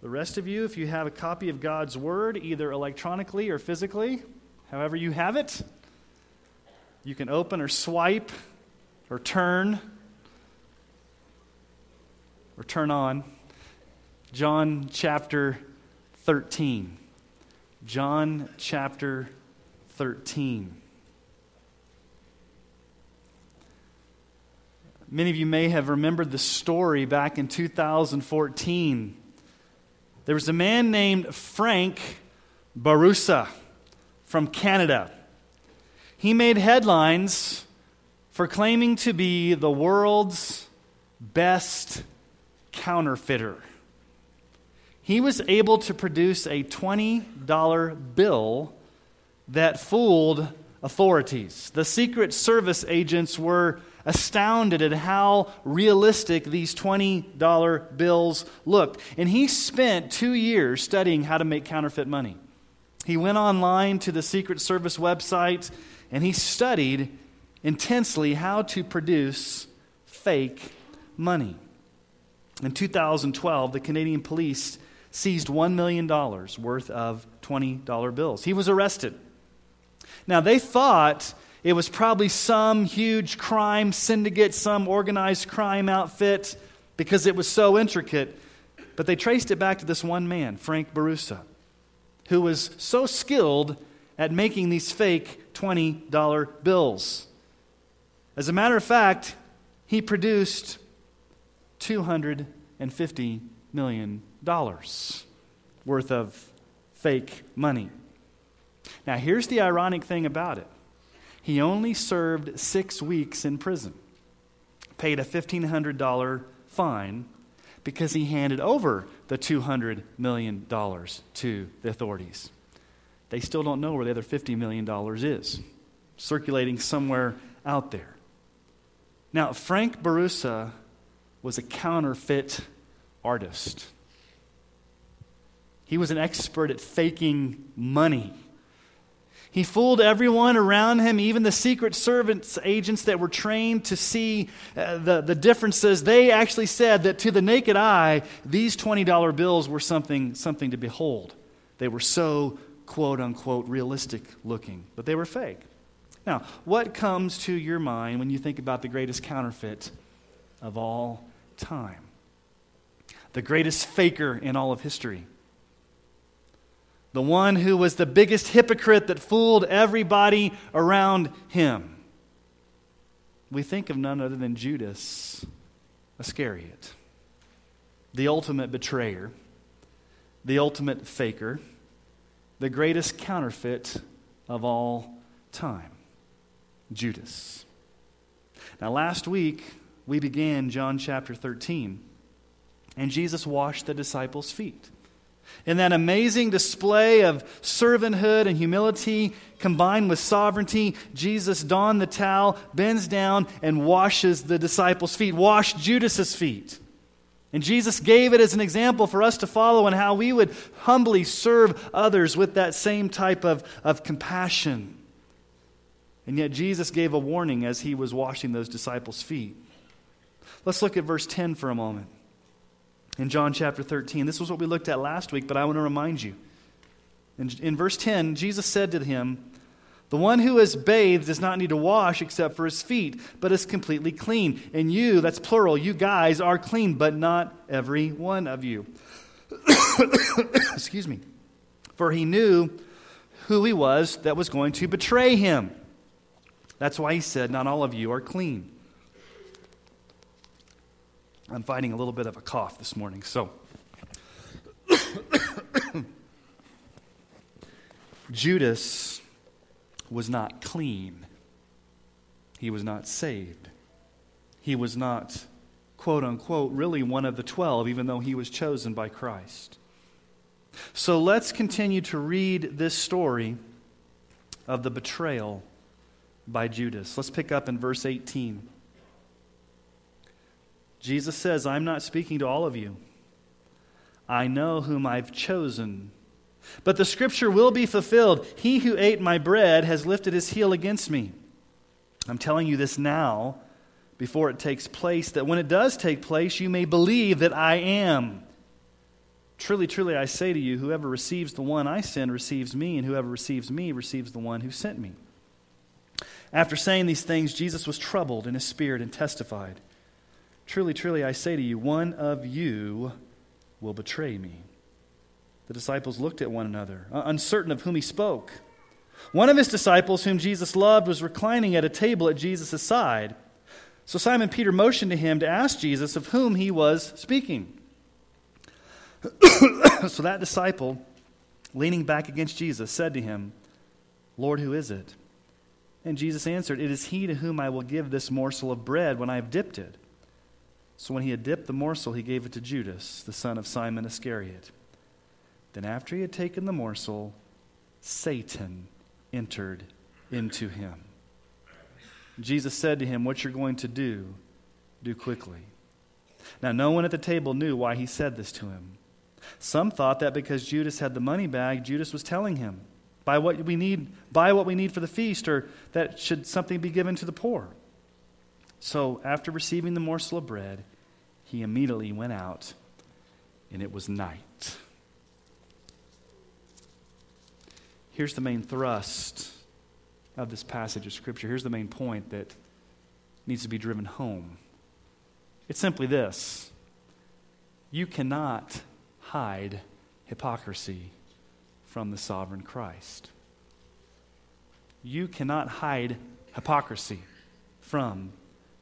The rest of you, if you have a copy of God's Word, either electronically or physically, however you have it, you can open or swipe or turn or turn on. John chapter 13. John chapter 13. Many of you may have remembered the story back in 2014 there was a man named Frank Bourassa from Canada. He made headlines for claiming to be the world's best counterfeiter. He was able to produce a $20 bill that fooled authorities. The Secret Service agents were astounded at how realistic these $20 bills looked. And he spent two years studying how to make counterfeit money. He went online to the Secret Service website and he studied intensely how to produce fake money. In 2012, the Canadian police seized $1 million worth of $20 bills. He was arrested. Now, they thought it was probably some huge crime syndicate, some organized crime outfit, because it was so intricate. But they traced it back to this one man, Frank Bourassa, who was so skilled at making these fake $20 bills. As a matter of fact, he produced $250 million worth of fake money. Now, here's the ironic thing about it he only served six weeks in prison, paid a $1,500 fine because he handed over the $200 million to the authorities. They still don't know where the other $50 million is, circulating somewhere out there. Now, Frank Bourassa was a counterfeit artist. He was an expert at faking money. He fooled everyone around him, even the secret servants, agents that were trained to see uh, the, the differences. They actually said that to the naked eye, these $20 bills were something, something to behold. They were so, quote unquote, realistic looking, but they were fake. Now, what comes to your mind when you think about the greatest counterfeit of all time? The greatest faker in all of history the one who was the biggest hypocrite that fooled everybody around him. We think of none other than Judas Iscariot, the ultimate betrayer, the ultimate faker, the greatest counterfeit of all time Judas. Now, last week, we began John chapter 13, and Jesus washed the disciples' feet. In that amazing display of servanthood and humility combined with sovereignty, Jesus donned the towel, bends down, and washes the disciples' feet, washed Judas's feet. And Jesus gave it as an example for us to follow in how we would humbly serve others with that same type of, of compassion. And yet, Jesus gave a warning as he was washing those disciples' feet. Let's look at verse 10 for a moment in John chapter 13. This was what we looked at last week, but I want to remind you. In, in verse 10, Jesus said to him, The one who is bathed does not need to wash except for his feet, but is completely clean. And you, that's plural, you guys are clean, but not every one of you. Excuse me. For he knew who he was that was going to betray him. That's why he said, Not all of you are clean. I'm fighting a little bit of a cough this morning, so. Judas was not clean. He was not saved. He was not, quote unquote, really one of the twelve, even though he was chosen by Christ. So let's continue to read this story of the betrayal by Judas. Let's pick up in verse 18. Jesus says, I'm not speaking to all of you. I know whom I've chosen. But the scripture will be fulfilled. He who ate my bread has lifted his heel against me. I'm telling you this now before it takes place, that when it does take place, you may believe that I am. Truly, truly, I say to you, whoever receives the one I send receives me, and whoever receives me receives the one who sent me. After saying these things, Jesus was troubled in his spirit and testified Truly, truly, I say to you, one of you will betray me. The disciples looked at one another, uh, uncertain of whom he spoke. One of his disciples, whom Jesus loved, was reclining at a table at Jesus' side. So Simon Peter motioned to him to ask Jesus of whom he was speaking. so that disciple, leaning back against Jesus, said to him, Lord, who is it? And Jesus answered, It is he to whom I will give this morsel of bread when I have dipped it. So when he had dipped the morsel, he gave it to Judas, the son of Simon Iscariot. Then after he had taken the morsel, Satan entered into him. Jesus said to him, What you're going to do, do quickly. Now, no one at the table knew why he said this to him. Some thought that because Judas had the money bag, Judas was telling him, buy what we need, buy what we need for the feast, or that should something be given to the poor. So after receiving the morsel of bread, he immediately went out, and it was night. Here's the main thrust of this passage of Scripture. Here's the main point that needs to be driven home. It's simply this you cannot hide hypocrisy from the sovereign Christ. You cannot hide hypocrisy from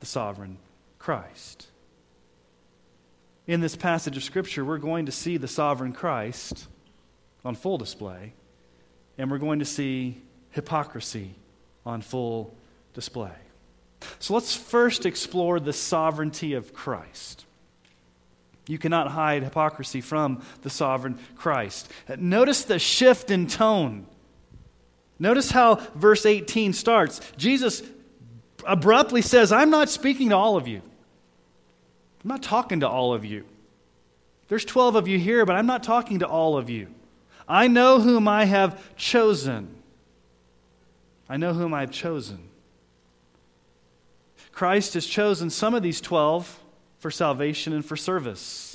the sovereign Christ. In this passage of Scripture, we're going to see the sovereign Christ on full display, and we're going to see hypocrisy on full display. So let's first explore the sovereignty of Christ. You cannot hide hypocrisy from the sovereign Christ. Notice the shift in tone. Notice how verse 18 starts. Jesus abruptly says, I'm not speaking to all of you. I'm not talking to all of you. There's 12 of you here, but I'm not talking to all of you. I know whom I have chosen. I know whom I have chosen. Christ has chosen some of these 12 for salvation and for service.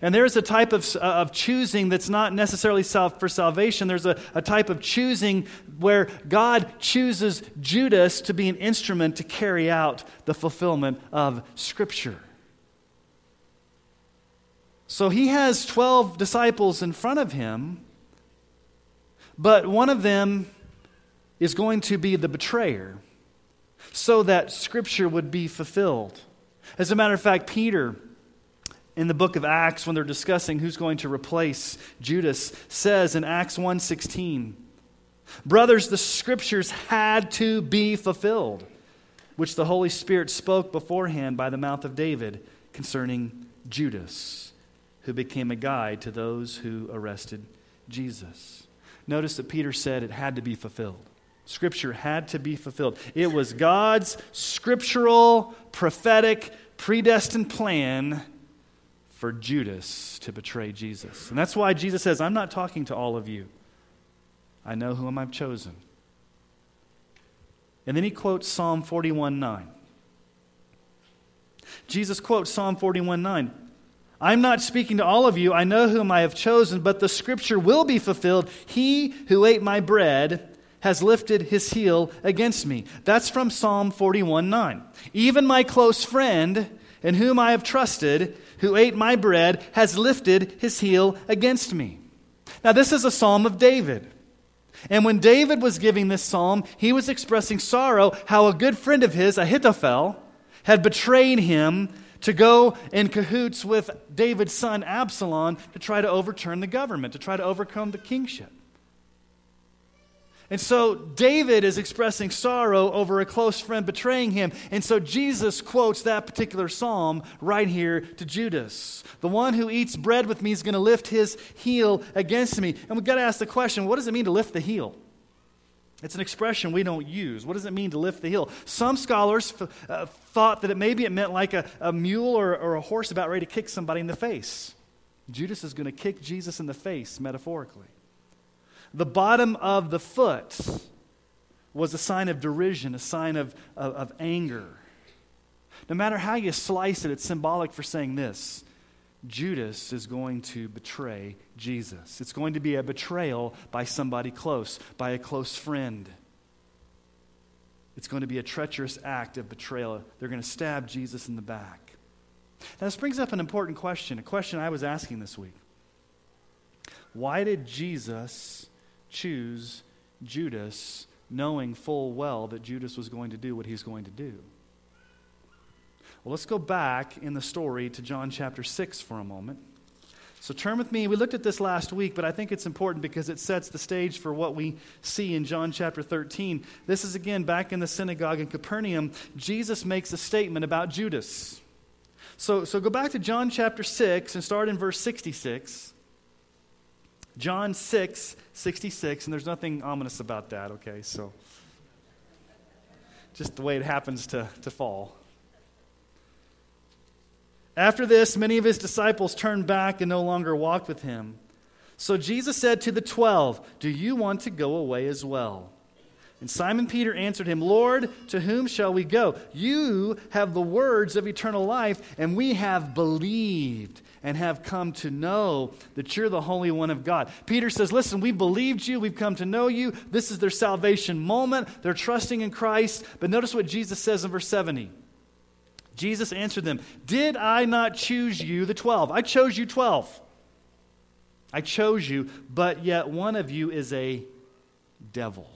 And there's a type of, uh, of choosing that's not necessarily self for salvation. There's a, a type of choosing where God chooses Judas to be an instrument to carry out the fulfillment of Scripture. So he has 12 disciples in front of him, but one of them is going to be the betrayer so that Scripture would be fulfilled. As a matter of fact, Peter, in the book of Acts, when they're discussing who's going to replace Judas, says in Acts 1.16, Brothers, the Scriptures had to be fulfilled, which the Holy Spirit spoke beforehand by the mouth of David concerning Judas, who became a guide to those who arrested Jesus. Notice that Peter said it had to be fulfilled. Scripture had to be fulfilled. It was God's scriptural, prophetic, predestined plan for Judas to betray Jesus. And that's why Jesus says, I'm not talking to all of you. I know whom I've chosen. And then he quotes Psalm 41 9. Jesus quotes Psalm 41 9. I'm not speaking to all of you. I know whom I have chosen, but the scripture will be fulfilled. He who ate my bread has lifted his heel against me. That's from Psalm 41 9. Even my close friend, in whom I have trusted, who ate my bread, has lifted his heel against me. Now, this is a psalm of David. And when David was giving this psalm, he was expressing sorrow how a good friend of his, Ahithophel, had betrayed him to go in cahoots with David's son Absalom to try to overturn the government, to try to overcome the kingship. And so David is expressing sorrow over a close friend betraying him. And so Jesus quotes that particular psalm right here to Judas. The one who eats bread with me is going to lift his heel against me. And we've got to ask the question what does it mean to lift the heel? It's an expression we don't use. What does it mean to lift the heel? Some scholars f- uh, thought that it maybe it meant like a, a mule or, or a horse about ready to kick somebody in the face. Judas is going to kick Jesus in the face, metaphorically. The bottom of the foot was a sign of derision, a sign of, of, of anger. No matter how you slice it, it's symbolic for saying this Judas is going to betray Jesus. It's going to be a betrayal by somebody close, by a close friend. It's going to be a treacherous act of betrayal. They're going to stab Jesus in the back. Now, this brings up an important question, a question I was asking this week. Why did Jesus choose Judas knowing full well that Judas was going to do what he's going to do? Well, let's go back in the story to John chapter 6 for a moment. So turn with me. We looked at this last week, but I think it's important because it sets the stage for what we see in John chapter 13. This is again back in the synagogue in Capernaum. Jesus makes a statement about Judas. So, so go back to John chapter 6 and start in verse 66. John 6, 66, and there's nothing ominous about that, okay? So just the way it happens to, to fall. After this, many of his disciples turned back and no longer walked with him. So Jesus said to the twelve, Do you want to go away as well? And Simon Peter answered him, Lord, to whom shall we go? You have the words of eternal life, and we have believed and have come to know that you're the Holy One of God. Peter says, Listen, we believed you, we've come to know you. This is their salvation moment. They're trusting in Christ. But notice what Jesus says in verse 70. Jesus answered them, Did I not choose you, the 12? I chose you 12. I chose you, but yet one of you is a devil.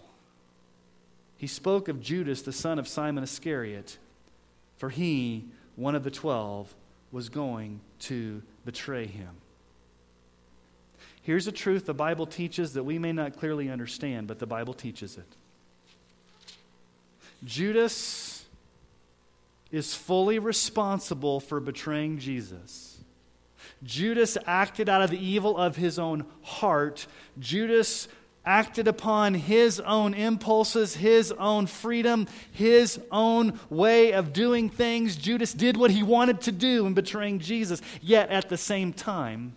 He spoke of Judas, the son of Simon Iscariot, for he, one of the twelve, was going to betray him. Here's a truth the Bible teaches that we may not clearly understand, but the Bible teaches it. Judas is fully responsible for betraying Jesus. Judas acted out of the evil of his own heart. Judas acted upon his own impulses, his own freedom, his own way of doing things. Judas did what he wanted to do in betraying Jesus. Yet at the same time,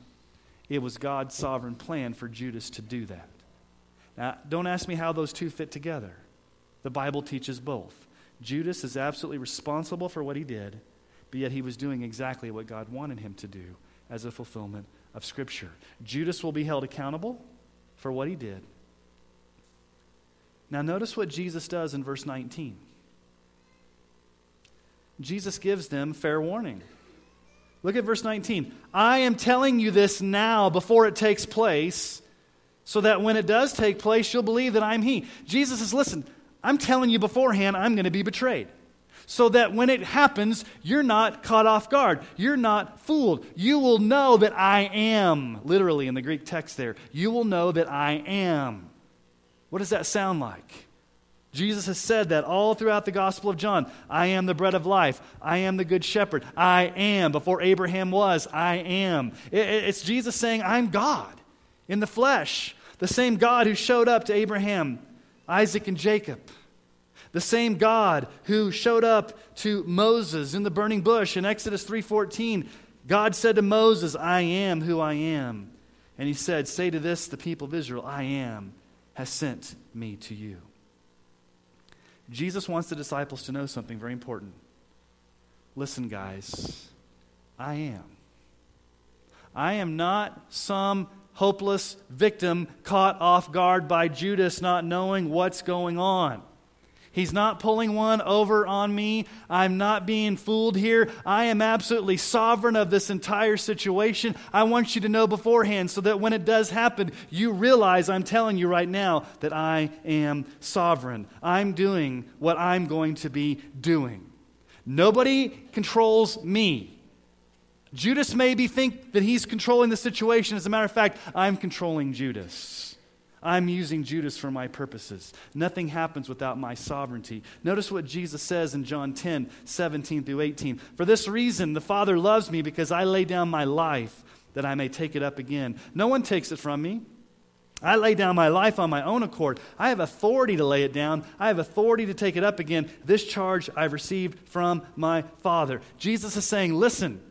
it was God's sovereign plan for Judas to do that. Now, don't ask me how those two fit together. The Bible teaches both. Judas is absolutely responsible for what he did, but yet he was doing exactly what God wanted him to do as a fulfillment of Scripture. Judas will be held accountable for what he did. Now, notice what Jesus does in verse 19. Jesus gives them fair warning. Look at verse 19. I am telling you this now before it takes place, so that when it does take place, you'll believe that I'm He. Jesus says, Listen, I'm telling you beforehand, I'm going to be betrayed. So that when it happens, you're not caught off guard. You're not fooled. You will know that I am, literally in the Greek text there, you will know that I am. What does that sound like? Jesus has said that all throughout the Gospel of John. I am the bread of life. I am the good shepherd. I am. Before Abraham was, I am. It's Jesus saying, I'm God in the flesh. The same God who showed up to Abraham Isaac and Jacob. The same God who showed up to Moses in the burning bush in Exodus 3:14, God said to Moses, "I am who I am." And he said, "Say to this the people of Israel, I am has sent me to you." Jesus wants the disciples to know something very important. Listen, guys, I am. I am not some hopeless victim caught off guard by Judas not knowing what's going on. He's not pulling one over on me. I'm not being fooled here. I am absolutely sovereign of this entire situation. I want you to know beforehand so that when it does happen, you realize I'm telling you right now that I am sovereign. I'm doing what I'm going to be doing. Nobody controls me. Judas maybe think that he's controlling the situation. As a matter of fact, I'm controlling Judas. I'm using Judas for my purposes. Nothing happens without my sovereignty. Notice what Jesus says in John 10, 17 through 18. For this reason, the Father loves me because I lay down my life that I may take it up again. No one takes it from me. I lay down my life on my own accord. I have authority to lay it down. I have authority to take it up again. This charge I've received from my Father. Jesus is saying, Listen,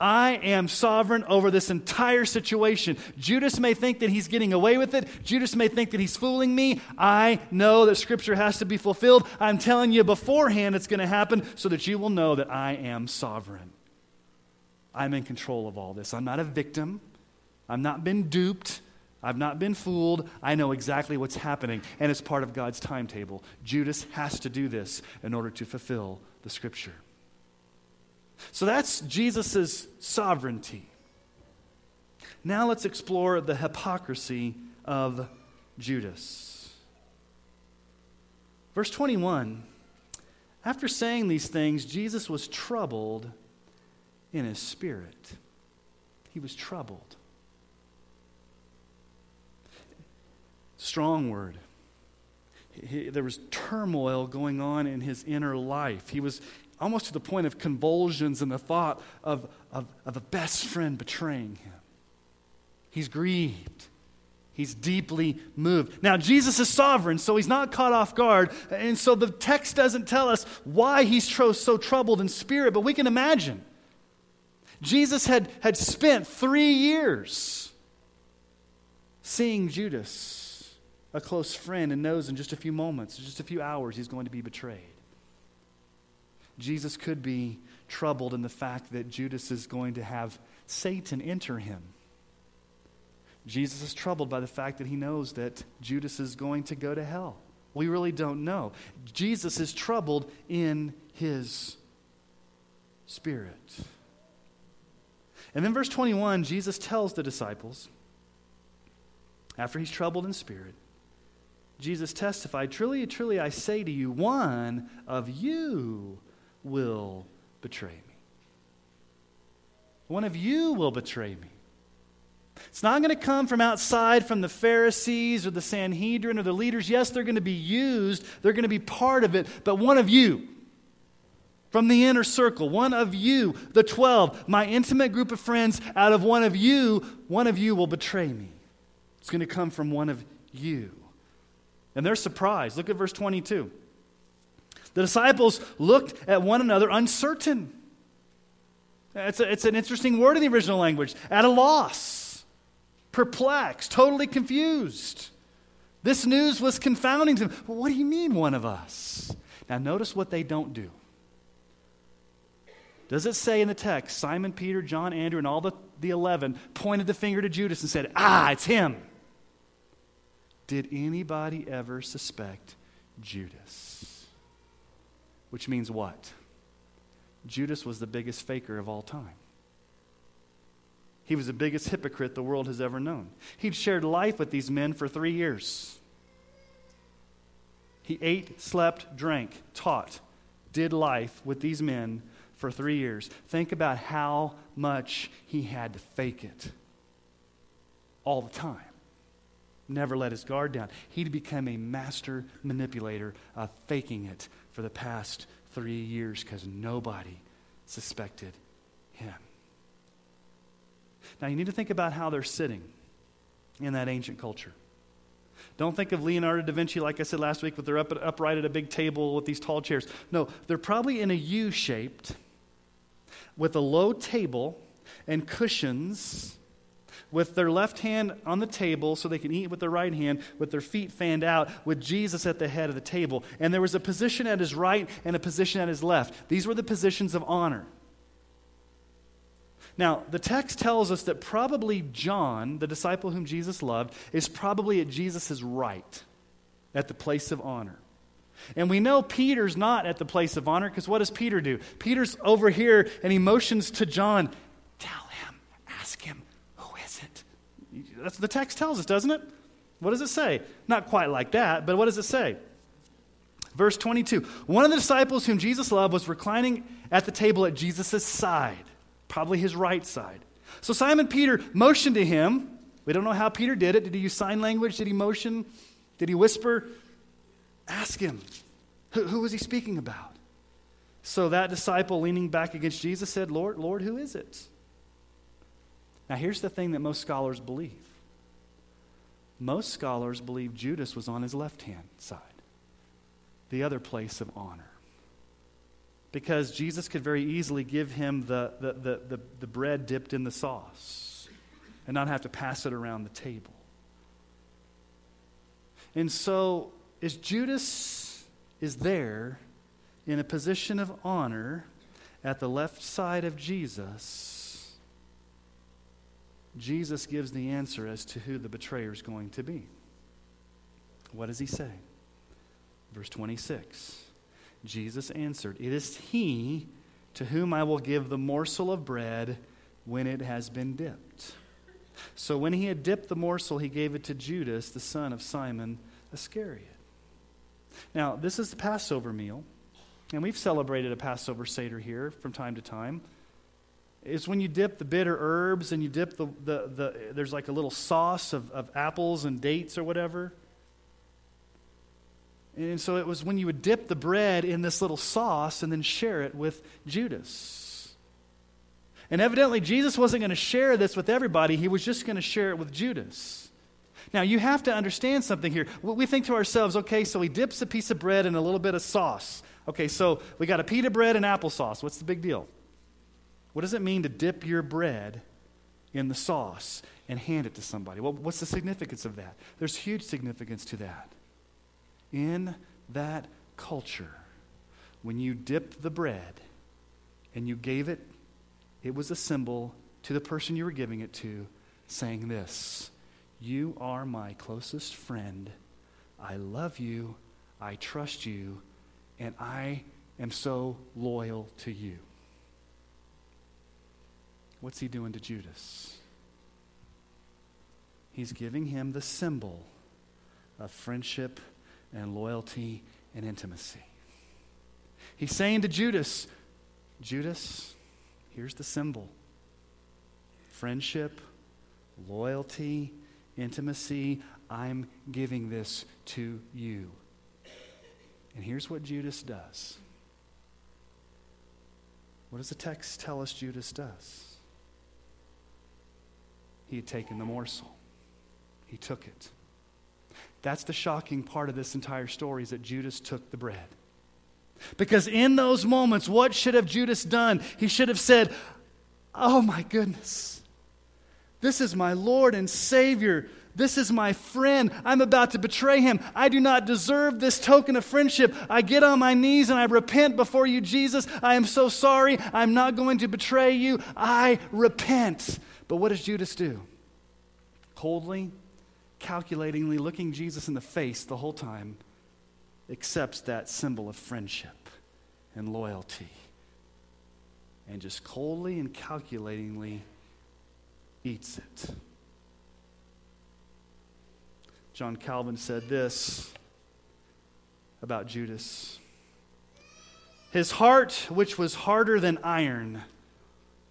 I am sovereign over this entire situation. Judas may think that he's getting away with it. Judas may think that he's fooling me. I know that Scripture has to be fulfilled. I'm telling you beforehand it's going to happen so that you will know that I am sovereign. I'm in control of all this. I'm not a victim. I've not been duped. I've not been fooled. I know exactly what's happening, and it's part of God's timetable. Judas has to do this in order to fulfill the Scripture. So that's Jesus' sovereignty. Now let's explore the hypocrisy of Judas. Verse 21 After saying these things, Jesus was troubled in his spirit. He was troubled. Strong word. He, there was turmoil going on in his inner life. He was almost to the point of convulsions and the thought of, of, of a best friend betraying him. He's grieved. He's deeply moved. Now, Jesus is sovereign, so he's not caught off guard. And so the text doesn't tell us why he's so troubled in spirit, but we can imagine. Jesus had, had spent three years seeing Judas, a close friend, and knows in just a few moments, just a few hours, he's going to be betrayed. Jesus could be troubled in the fact that Judas is going to have Satan enter him. Jesus is troubled by the fact that he knows that Judas is going to go to hell. We really don't know. Jesus is troubled in his spirit. And then, verse 21, Jesus tells the disciples, after he's troubled in spirit, Jesus testified, Truly, truly, I say to you, one of you will betray me. One of you will betray me. It's not going to come from outside from the Pharisees or the Sanhedrin or the leaders. Yes, they're going to be used, they're going to be part of it, but one of you, from the inner circle, one of you, the 12, my intimate group of friends, out of one of you, one of you will betray me. It's going to come from one of you. And they're surprised. Look at verse 22. The disciples looked at one another uncertain. It's, a, it's an interesting word in the original language at a loss, perplexed, totally confused. This news was confounding to them. Well, what do you mean, one of us? Now, notice what they don't do. Does it say in the text, Simon, Peter, John, Andrew, and all the, the 11 pointed the finger to Judas and said, Ah, it's him? Did anybody ever suspect Judas? Which means what? Judas was the biggest faker of all time. He was the biggest hypocrite the world has ever known. He'd shared life with these men for three years. He ate, slept, drank, taught, did life with these men for three years. Think about how much he had to fake it all the time. Never let his guard down. He'd become a master manipulator of faking it for the past three years because nobody suspected him. Now, you need to think about how they're sitting in that ancient culture. Don't think of Leonardo da Vinci, like I said last week, with their up, upright at a big table with these tall chairs. No, they're probably in a U shaped with a low table and cushions with their left hand on the table so they can eat with their right hand, with their feet fanned out, with Jesus at the head of the table. And there was a position at his right and a position at his left. These were the positions of honor. Now, the text tells us that probably John, the disciple whom Jesus loved, is probably at Jesus' right, at the place of honor. And we know Peter's not at the place of honor because what does Peter do? Peter's over here and he motions to John, Tell him, ask him, that's the text tells us, doesn't it? What does it say? Not quite like that, but what does it say? Verse 22 One of the disciples whom Jesus loved was reclining at the table at Jesus' side, probably his right side. So Simon Peter motioned to him We don't know how Peter did it. Did he use sign language? Did he motion? Did he whisper? Ask him. Who, who was he speaking about? So that disciple leaning back against Jesus said, Lord, Lord, who is it? Now, here's the thing that most scholars believe most scholars believe Judas was on his left hand side, the other place of honor. Because Jesus could very easily give him the, the, the, the, the bread dipped in the sauce and not have to pass it around the table. And so, as Judas is there in a position of honor at the left side of Jesus, Jesus gives the answer as to who the betrayer is going to be. What does he say? Verse 26 Jesus answered, It is he to whom I will give the morsel of bread when it has been dipped. So when he had dipped the morsel, he gave it to Judas, the son of Simon Iscariot. Now, this is the Passover meal, and we've celebrated a Passover Seder here from time to time. It's when you dip the bitter herbs and you dip the, the, the there's like a little sauce of, of apples and dates or whatever. And so it was when you would dip the bread in this little sauce and then share it with Judas. And evidently, Jesus wasn't going to share this with everybody, he was just going to share it with Judas. Now, you have to understand something here. We think to ourselves, okay, so he dips a piece of bread in a little bit of sauce. Okay, so we got a pita bread and applesauce. What's the big deal? What does it mean to dip your bread in the sauce and hand it to somebody? Well, what's the significance of that? There's huge significance to that. In that culture, when you dipped the bread and you gave it, it was a symbol to the person you were giving it to, saying this You are my closest friend. I love you. I trust you. And I am so loyal to you. What's he doing to Judas? He's giving him the symbol of friendship and loyalty and intimacy. He's saying to Judas, Judas, here's the symbol friendship, loyalty, intimacy. I'm giving this to you. And here's what Judas does. What does the text tell us Judas does? He had taken the morsel, he took it. That's the shocking part of this entire story is that Judas took the bread. Because in those moments, what should have Judas done? He should have said, Oh my goodness, this is my Lord and Savior. This is my friend. I'm about to betray him. I do not deserve this token of friendship. I get on my knees and I repent before you, Jesus. I am so sorry. I'm not going to betray you. I repent. But what does Judas do? Coldly, calculatingly looking Jesus in the face the whole time, accepts that symbol of friendship and loyalty. And just coldly and calculatingly eats it. John Calvin said this about Judas His heart, which was harder than iron,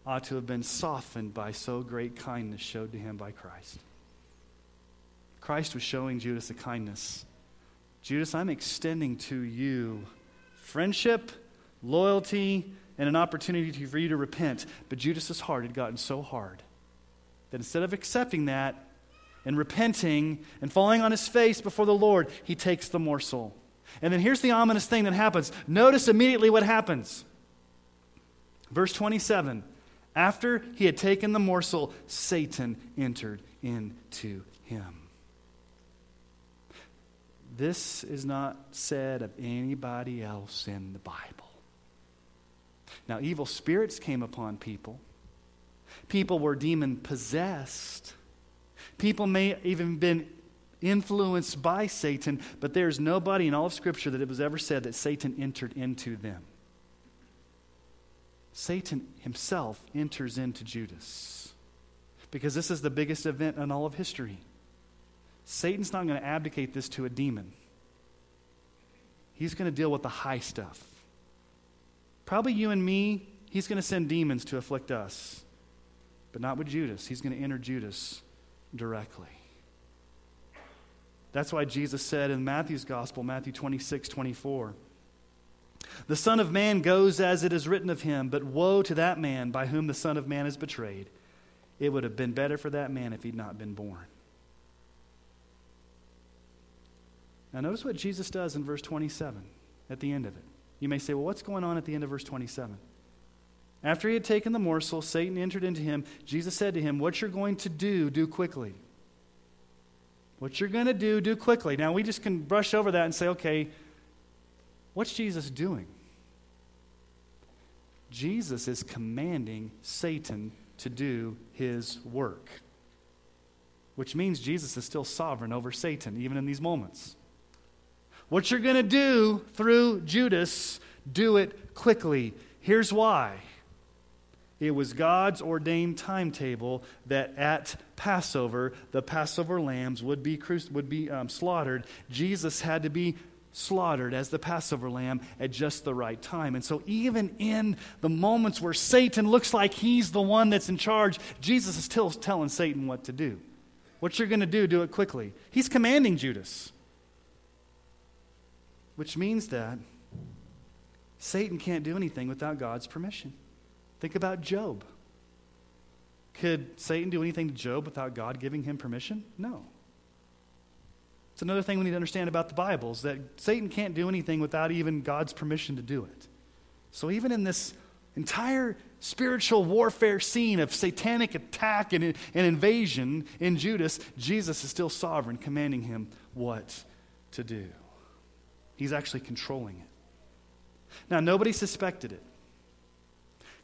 ought to have been softened by so great kindness showed to him by Christ. Christ was showing Judas a kindness. Judas, I'm extending to you friendship, loyalty, and an opportunity for you to repent. But Judas's heart had gotten so hard that instead of accepting that and repenting and falling on his face before the Lord, he takes the morsel. And then here's the ominous thing that happens. Notice immediately what happens. Verse 27 After he had taken the morsel, Satan entered into him. This is not said of anybody else in the Bible. Now, evil spirits came upon people. People were demon possessed. People may even been influenced by Satan, but there's nobody in all of Scripture that it was ever said that Satan entered into them. Satan himself enters into Judas because this is the biggest event in all of history. Satan's not going to abdicate this to a demon. He's going to deal with the high stuff. Probably you and me, he's going to send demons to afflict us. But not with Judas. He's going to enter Judas directly. That's why Jesus said in Matthew's Gospel, Matthew 26, 24, The Son of Man goes as it is written of him, but woe to that man by whom the Son of Man is betrayed. It would have been better for that man if he'd not been born. Now, notice what Jesus does in verse 27 at the end of it. You may say, well, what's going on at the end of verse 27? After he had taken the morsel, Satan entered into him. Jesus said to him, What you're going to do, do quickly. What you're going to do, do quickly. Now, we just can brush over that and say, okay, what's Jesus doing? Jesus is commanding Satan to do his work, which means Jesus is still sovereign over Satan, even in these moments. What you're going to do through Judas, do it quickly. Here's why it was God's ordained timetable that at Passover, the Passover lambs would be, would be um, slaughtered. Jesus had to be slaughtered as the Passover lamb at just the right time. And so, even in the moments where Satan looks like he's the one that's in charge, Jesus is still telling Satan what to do. What you're going to do, do it quickly. He's commanding Judas, which means that Satan can't do anything without God's permission. Think about Job. Could Satan do anything to Job without God giving him permission? No. It's another thing we need to understand about the Bible is that Satan can't do anything without even God's permission to do it. So even in this entire spiritual warfare scene of satanic attack and, and invasion in Judas, Jesus is still sovereign, commanding him what to do. He's actually controlling it. Now, nobody suspected it.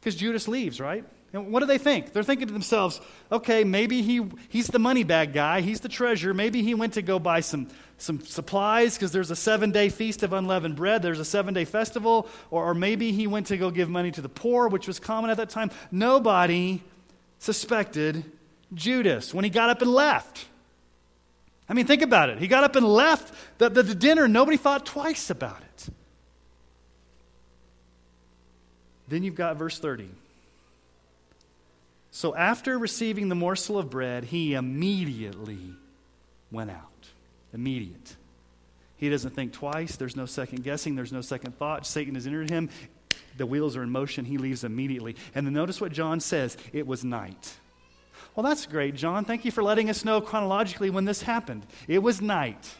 Because Judas leaves, right? And what do they think? They're thinking to themselves, okay, maybe he, he's the money bag guy, he's the treasurer. Maybe he went to go buy some, some supplies because there's a seven day feast of unleavened bread, there's a seven day festival, or, or maybe he went to go give money to the poor, which was common at that time. Nobody suspected Judas when he got up and left. I mean, think about it. He got up and left the, the, the dinner, nobody thought twice about it. Then you've got verse 30. So after receiving the morsel of bread, he immediately went out. Immediate. He doesn't think twice. There's no second guessing. There's no second thought. Satan has entered him. The wheels are in motion. He leaves immediately. And then notice what John says it was night. Well, that's great, John. Thank you for letting us know chronologically when this happened. It was night.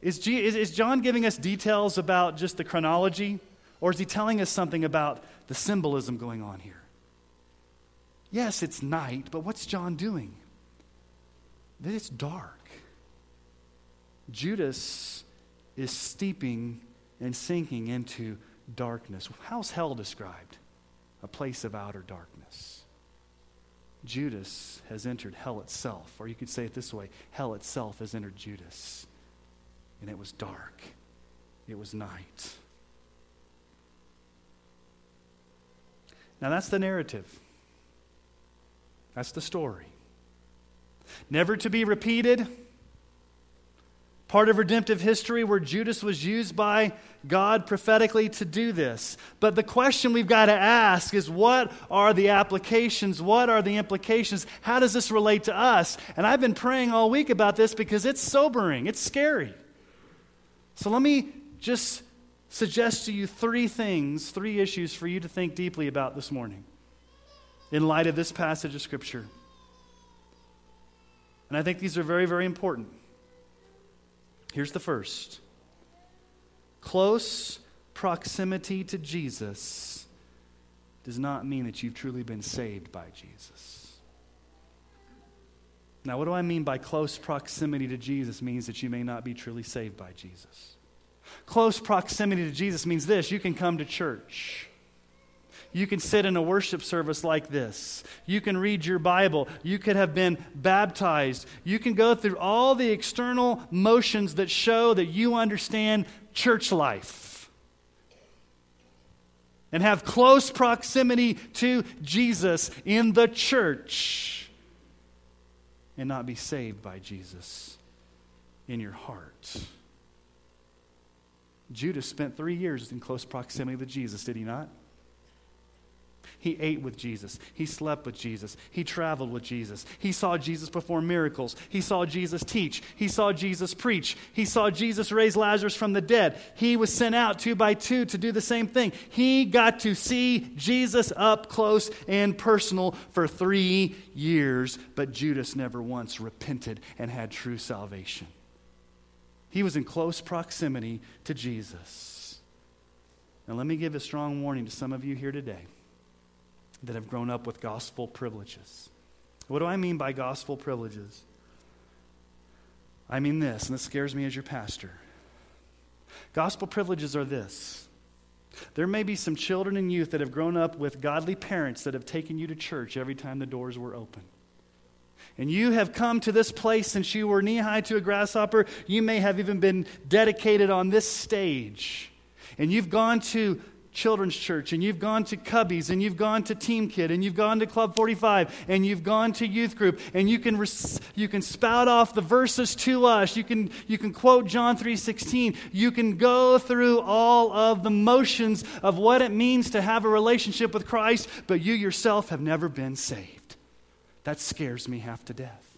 Is, G- is, is John giving us details about just the chronology? Or is he telling us something about the symbolism going on here? Yes, it's night, but what's John doing? It's dark. Judas is steeping and sinking into darkness. How's hell described? A place of outer darkness. Judas has entered hell itself, or you could say it this way hell itself has entered Judas. And it was dark, it was night. Now, that's the narrative. That's the story. Never to be repeated. Part of redemptive history where Judas was used by God prophetically to do this. But the question we've got to ask is what are the applications? What are the implications? How does this relate to us? And I've been praying all week about this because it's sobering, it's scary. So let me just suggest to you three things, three issues for you to think deeply about this morning in light of this passage of Scripture. And I think these are very, very important. Here's the first close proximity to Jesus does not mean that you've truly been saved by Jesus. Now, what do I mean by close proximity to Jesus? Means that you may not be truly saved by Jesus. Close proximity to Jesus means this you can come to church. You can sit in a worship service like this. You can read your Bible. You could have been baptized. You can go through all the external motions that show that you understand church life and have close proximity to Jesus in the church and not be saved by Jesus in your heart. Judas spent three years in close proximity to Jesus, did he not? He ate with Jesus. He slept with Jesus. He traveled with Jesus. He saw Jesus perform miracles. He saw Jesus teach. He saw Jesus preach. He saw Jesus raise Lazarus from the dead. He was sent out two by two to do the same thing. He got to see Jesus up close and personal for three years, but Judas never once repented and had true salvation. He was in close proximity to Jesus. Now, let me give a strong warning to some of you here today that have grown up with gospel privileges. What do I mean by gospel privileges? I mean this, and this scares me as your pastor. Gospel privileges are this. There may be some children and youth that have grown up with godly parents that have taken you to church every time the doors were open. And you have come to this place since you were knee high to a grasshopper. You may have even been dedicated on this stage. And you've gone to children's church and you've gone to Cubbies and you've gone to Team Kid and you've gone to Club 45 and you've gone to youth group and you can res- you can spout off the verses to us you can you can quote John 3:16 you can go through all of the motions of what it means to have a relationship with Christ but you yourself have never been saved. That scares me half to death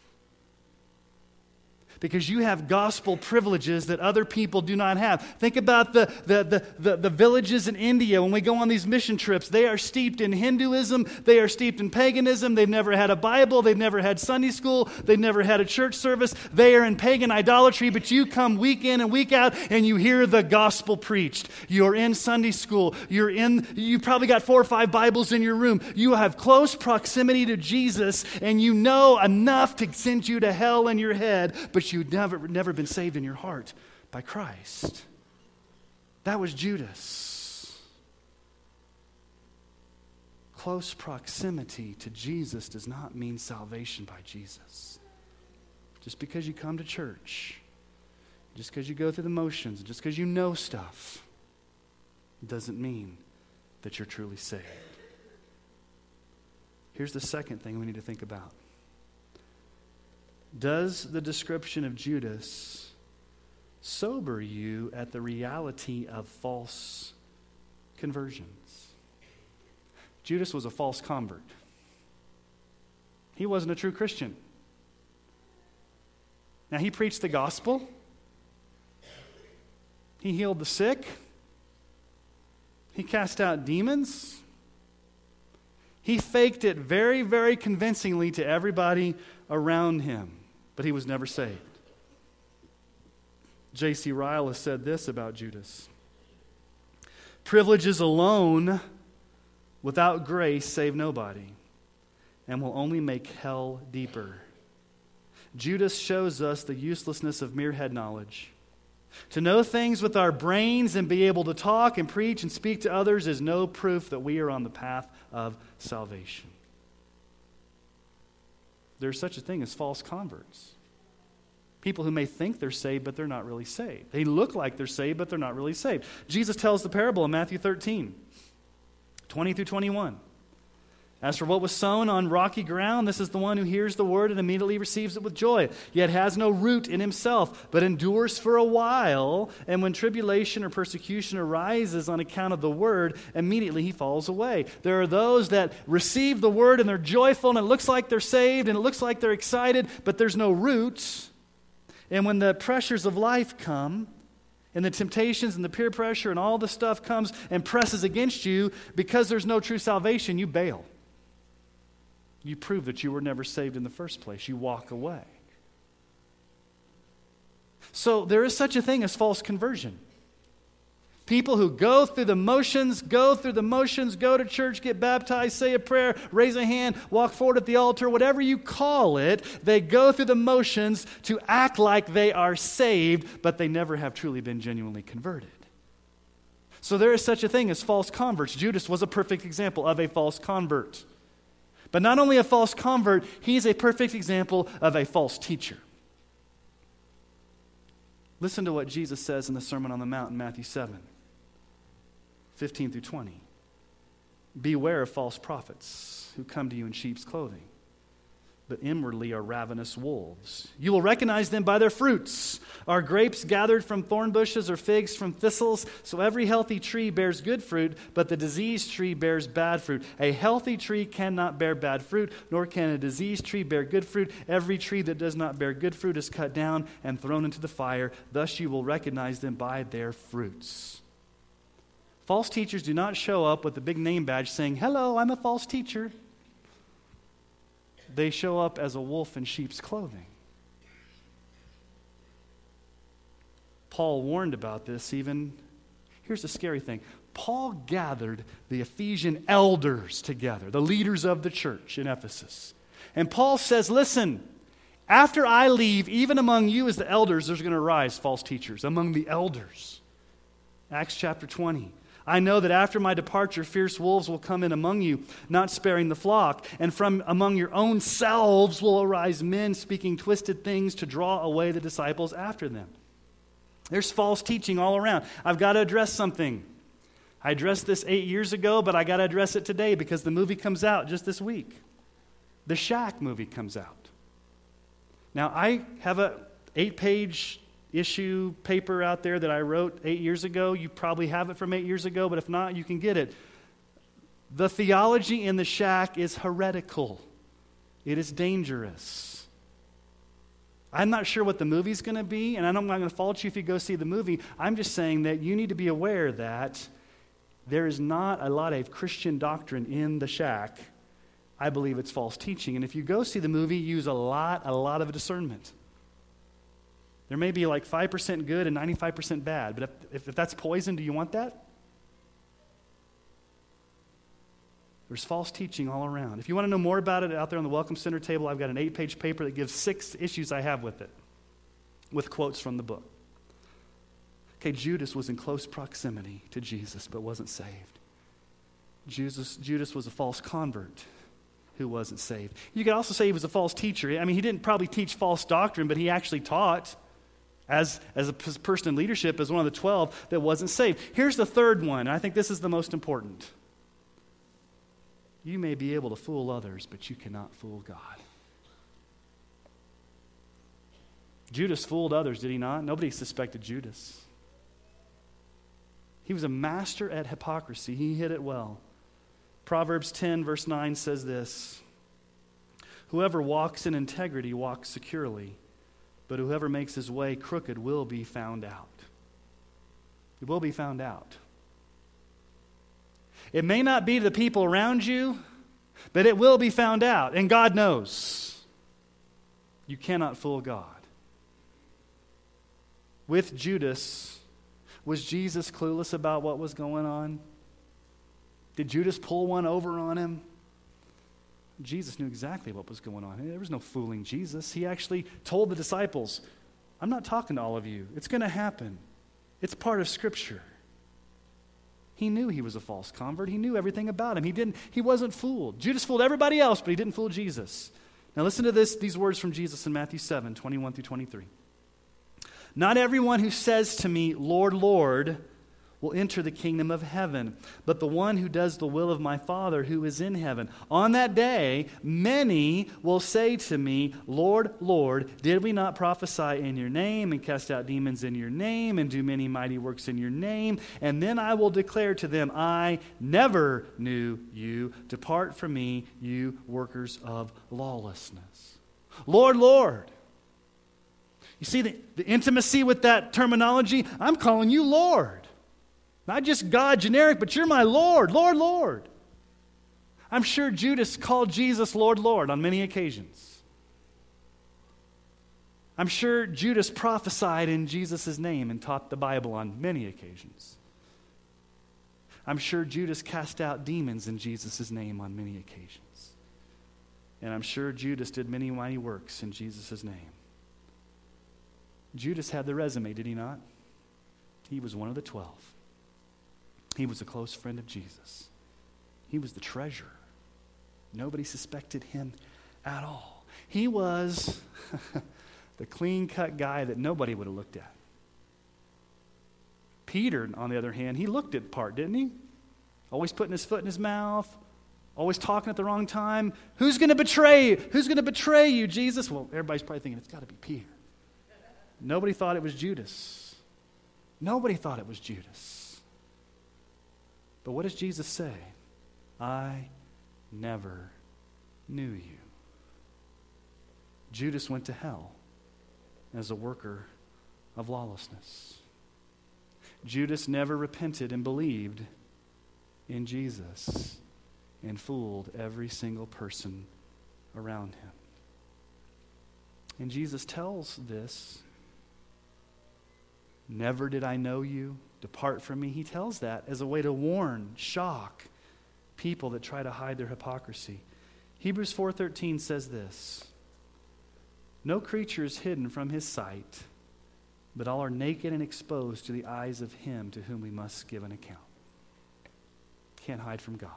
because you have gospel privileges that other people do not have. Think about the, the, the, the, the villages in India when we go on these mission trips. They are steeped in Hinduism, they are steeped in paganism, they've never had a Bible, they've never had Sunday school, they've never had a church service, they are in pagan idolatry, but you come week in and week out and you hear the gospel preached. You're in Sunday school, you're in, you probably got four or five Bibles in your room. You have close proximity to Jesus and you know enough to send you to hell in your head, but you'd never, never been saved in your heart by Christ. That was Judas. Close proximity to Jesus does not mean salvation by Jesus. Just because you come to church, just because you go through the motions, just because you know stuff, doesn't mean that you're truly saved. Here's the second thing we need to think about does the description of Judas sober you at the reality of false conversions? Judas was a false convert. He wasn't a true Christian. Now, he preached the gospel, he healed the sick, he cast out demons. He faked it very, very convincingly to everybody around him but he was never saved. J.C. Ryle has said this about Judas Privileges alone without grace save nobody and will only make hell deeper. Judas shows us the uselessness of mere head knowledge. To know things with our brains and be able to talk and preach and speak to others is no proof that we are on the path of salvation. There's such a thing as false converts. People who may think they're saved, but they're not really saved. They look like they're saved, but they're not really saved. Jesus tells the parable in Matthew 13, 20 through 21. As for what was sown on rocky ground, this is the one who hears the word and immediately receives it with joy, yet has no root in himself, but endures for a while. And when tribulation or persecution arises on account of the word, immediately he falls away. There are those that receive the word and they're joyful, and it looks like they're saved, and it looks like they're excited, but there's no root. And when the pressures of life come, and the temptations and the peer pressure and all the stuff comes and presses against you, because there's no true salvation, you bail you prove that you were never saved in the first place. You walk away. So there is such a thing as false conversion. People who go through the motions, go through the motions, go to church, get baptized, say a prayer, raise a hand, walk forward at the altar, whatever you call it, they go through the motions to act like they are saved, but they never have truly been genuinely converted. So there is such a thing as false converts. Judas was a perfect example of a false convert. But not only a false convert, he's a perfect example of a false teacher. Listen to what Jesus says in the Sermon on the Mount in Matthew 7 15 through 20. Beware of false prophets who come to you in sheep's clothing, but inwardly are ravenous wolves. You will recognize them by their fruits. Are grapes gathered from thorn bushes or figs from thistles? So every healthy tree bears good fruit, but the diseased tree bears bad fruit. A healthy tree cannot bear bad fruit, nor can a diseased tree bear good fruit. Every tree that does not bear good fruit is cut down and thrown into the fire. Thus you will recognize them by their fruits. False teachers do not show up with a big name badge saying, Hello, I'm a false teacher they show up as a wolf in sheep's clothing. Paul warned about this even. Here's the scary thing Paul gathered the Ephesian elders together, the leaders of the church in Ephesus. And Paul says, Listen, after I leave, even among you as the elders, there's going to arise false teachers, among the elders. Acts chapter 20. I know that after my departure, fierce wolves will come in among you, not sparing the flock. And from among your own selves will arise men speaking twisted things to draw away the disciples after them. There's false teaching all around. I've got to address something. I addressed this eight years ago, but I got to address it today because the movie comes out just this week. The Shack movie comes out. Now, I have a eight page issue paper out there that I wrote eight years ago. You probably have it from eight years ago, but if not, you can get it. The theology in the shack is heretical, it is dangerous. I'm not sure what the movie's going to be, and I'm not going to fault you if you go see the movie. I'm just saying that you need to be aware that there is not a lot of Christian doctrine in the shack. I believe it's false teaching. And if you go see the movie, use a lot, a lot of discernment. There may be like 5% good and 95% bad, but if, if, that's poison, do you want that? There's false teaching all around. If you want to know more about it out there on the Welcome Center table, I've got an eight page paper that gives six issues I have with it, with quotes from the book. Okay, Judas was in close proximity to Jesus but wasn't saved. Jesus, Judas was a false convert who wasn't saved. You could also say he was a false teacher. I mean, he didn't probably teach false doctrine, but he actually taught as, as a person in leadership, as one of the 12 that wasn't saved. Here's the third one, I think this is the most important. You may be able to fool others, but you cannot fool God. Judas fooled others, did he not? Nobody suspected Judas. He was a master at hypocrisy, he hid it well. Proverbs 10, verse 9 says this Whoever walks in integrity walks securely but whoever makes his way crooked will be found out. It will be found out. It may not be the people around you, but it will be found out, and God knows. You cannot fool God. With Judas, was Jesus clueless about what was going on? Did Judas pull one over on him? Jesus knew exactly what was going on. There was no fooling Jesus. He actually told the disciples, I'm not talking to all of you. It's going to happen. It's part of Scripture. He knew he was a false convert. He knew everything about him. He, didn't, he wasn't fooled. Judas fooled everybody else, but he didn't fool Jesus. Now listen to this, these words from Jesus in Matthew 7 21 through 23. Not everyone who says to me, Lord, Lord, will enter the kingdom of heaven, but the one who does the will of my Father who is in heaven. On that day, many will say to me, Lord, Lord, did we not prophesy in your name and cast out demons in your name and do many mighty works in your name? And then I will declare to them, I never knew you. Depart from me, you workers of lawlessness. Lord, Lord. You see the, the intimacy with that terminology? I'm calling you Lord. Not just God generic, but you're my Lord, Lord, Lord. I'm sure Judas called Jesus Lord, Lord on many occasions. I'm sure Judas prophesied in Jesus' name and taught the Bible on many occasions. I'm sure Judas cast out demons in Jesus' name on many occasions. And I'm sure Judas did many mighty works in Jesus' name. Judas had the resume, did he not? He was one of the twelve. He was a close friend of Jesus. He was the treasure. Nobody suspected him at all. He was the clean cut guy that nobody would have looked at. Peter, on the other hand, he looked at part, didn't he? Always putting his foot in his mouth, Always talking at the wrong time. Who's going to betray you? Who's going to betray you, Jesus? Well, everybody's probably thinking it's got to be Peter. Nobody thought it was Judas. Nobody thought it was Judas. But what does Jesus say? I never knew you. Judas went to hell as a worker of lawlessness. Judas never repented and believed in Jesus and fooled every single person around him. And Jesus tells this Never did I know you. Depart from me. He tells that as a way to warn, shock people that try to hide their hypocrisy. Hebrews 4:13 says this. No creature is hidden from his sight, but all are naked and exposed to the eyes of him to whom we must give an account. Can't hide from God.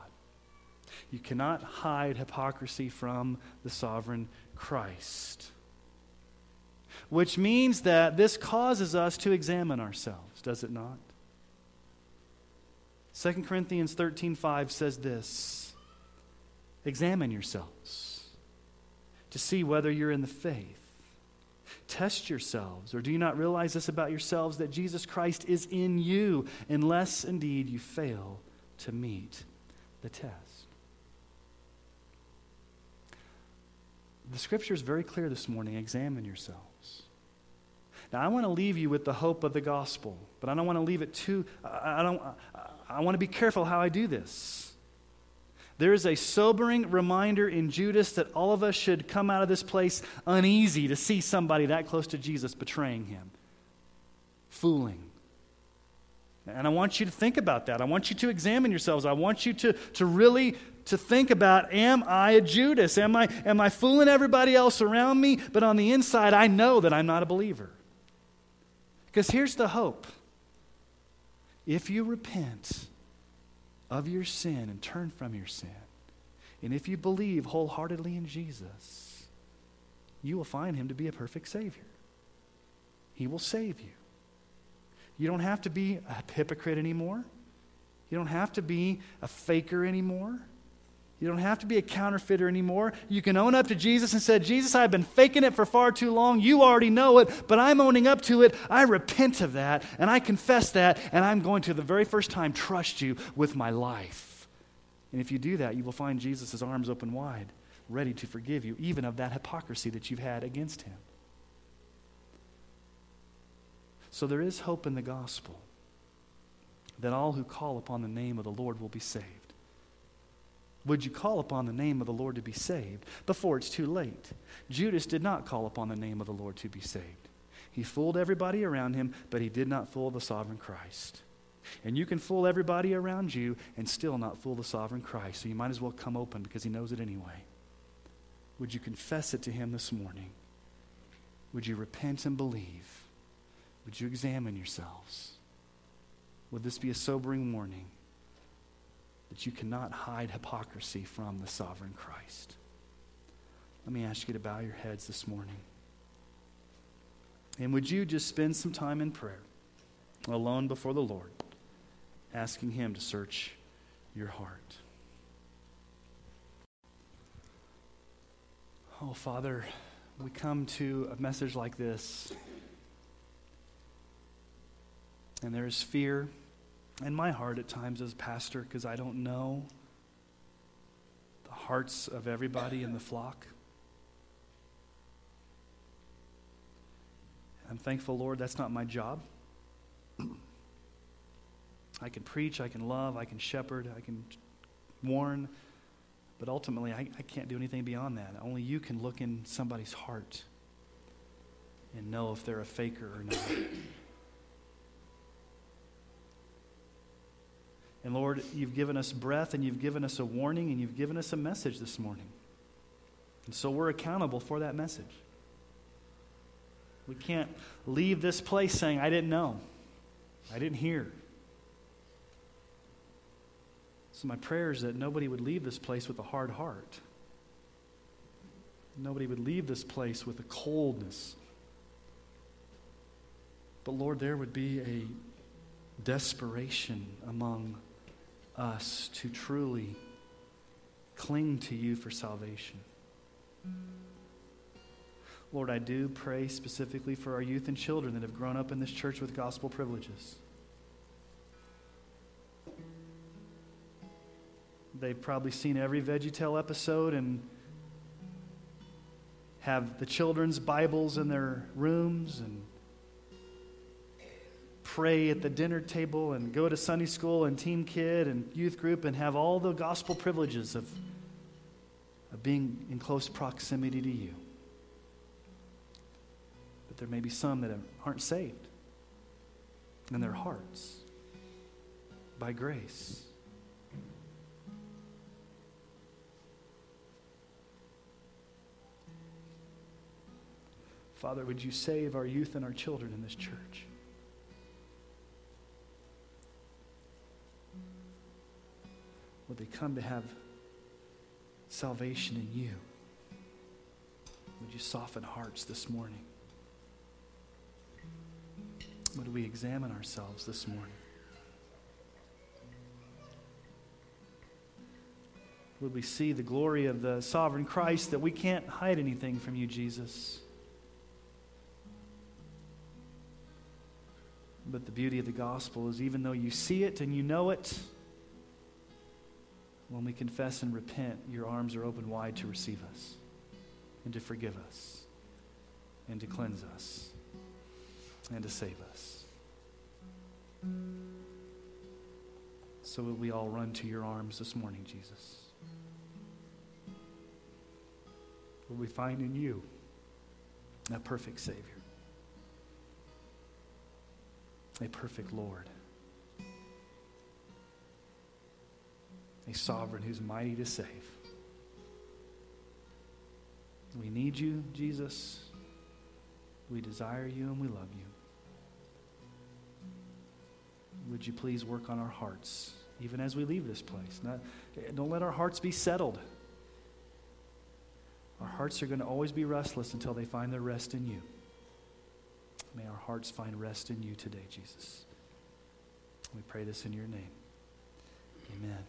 You cannot hide hypocrisy from the sovereign Christ which means that this causes us to examine ourselves, does it not? 2 Corinthians 13:5 says this: Examine yourselves to see whether you're in the faith. Test yourselves, or do you not realize this about yourselves that Jesus Christ is in you, unless indeed you fail to meet the test? The scripture is very clear this morning. Examine yourselves. Now, I want to leave you with the hope of the gospel, but I don't want to leave it too, I, don't, I want to be careful how I do this. There is a sobering reminder in Judas that all of us should come out of this place uneasy to see somebody that close to Jesus betraying him, fooling. And I want you to think about that. I want you to examine yourselves. I want you to, to really to think about am I a Judas? Am I, am I fooling everybody else around me? But on the inside, I know that I'm not a believer. Because here's the hope if you repent of your sin and turn from your sin, and if you believe wholeheartedly in Jesus, you will find him to be a perfect Savior. He will save you. You don't have to be a hypocrite anymore. You don't have to be a faker anymore. You don't have to be a counterfeiter anymore. You can own up to Jesus and say, Jesus, I've been faking it for far too long. You already know it, but I'm owning up to it. I repent of that, and I confess that, and I'm going to, the very first time, trust you with my life. And if you do that, you will find Jesus' arms open wide, ready to forgive you, even of that hypocrisy that you've had against him. So there is hope in the gospel that all who call upon the name of the Lord will be saved. Would you call upon the name of the Lord to be saved before it's too late? Judas did not call upon the name of the Lord to be saved. He fooled everybody around him, but he did not fool the sovereign Christ. And you can fool everybody around you and still not fool the sovereign Christ. So you might as well come open because he knows it anyway. Would you confess it to him this morning? Would you repent and believe? Would you examine yourselves? Would this be a sobering warning? That you cannot hide hypocrisy from the sovereign Christ. Let me ask you to bow your heads this morning. And would you just spend some time in prayer, alone before the Lord, asking Him to search your heart? Oh, Father, we come to a message like this, and there is fear and my heart at times as pastor because I don't know the hearts of everybody in the flock. I'm thankful, Lord, that's not my job. I can preach, I can love, I can shepherd, I can warn, but ultimately I, I can't do anything beyond that. Only you can look in somebody's heart and know if they're a faker or not. And Lord, you've given us breath and you've given us a warning and you've given us a message this morning. And so we're accountable for that message. We can't leave this place saying, I didn't know, I didn't hear. So, my prayer is that nobody would leave this place with a hard heart. Nobody would leave this place with a coldness. But, Lord, there would be a desperation among us to truly cling to you for salvation. Lord, I do pray specifically for our youth and children that have grown up in this church with gospel privileges. They've probably seen every VeggieTale episode and have the children's Bibles in their rooms and pray at the dinner table and go to Sunday school and team kid and youth group and have all the gospel privileges of, of being in close proximity to you. But there may be some that aren't saved in their hearts by grace. Father, would you save our youth and our children in this church? Would they come to have salvation in you? Would you soften hearts this morning? Would we examine ourselves this morning? Would we see the glory of the sovereign Christ that we can't hide anything from you, Jesus? But the beauty of the gospel is even though you see it and you know it, when we confess and repent, your arms are open wide to receive us and to forgive us and to cleanse us and to save us. So will we all run to your arms this morning, Jesus? Will we find in you a perfect Savior, a perfect Lord? A sovereign who's mighty to save. We need you, Jesus. We desire you and we love you. Would you please work on our hearts, even as we leave this place? Not, don't let our hearts be settled. Our hearts are going to always be restless until they find their rest in you. May our hearts find rest in you today, Jesus. We pray this in your name. Amen.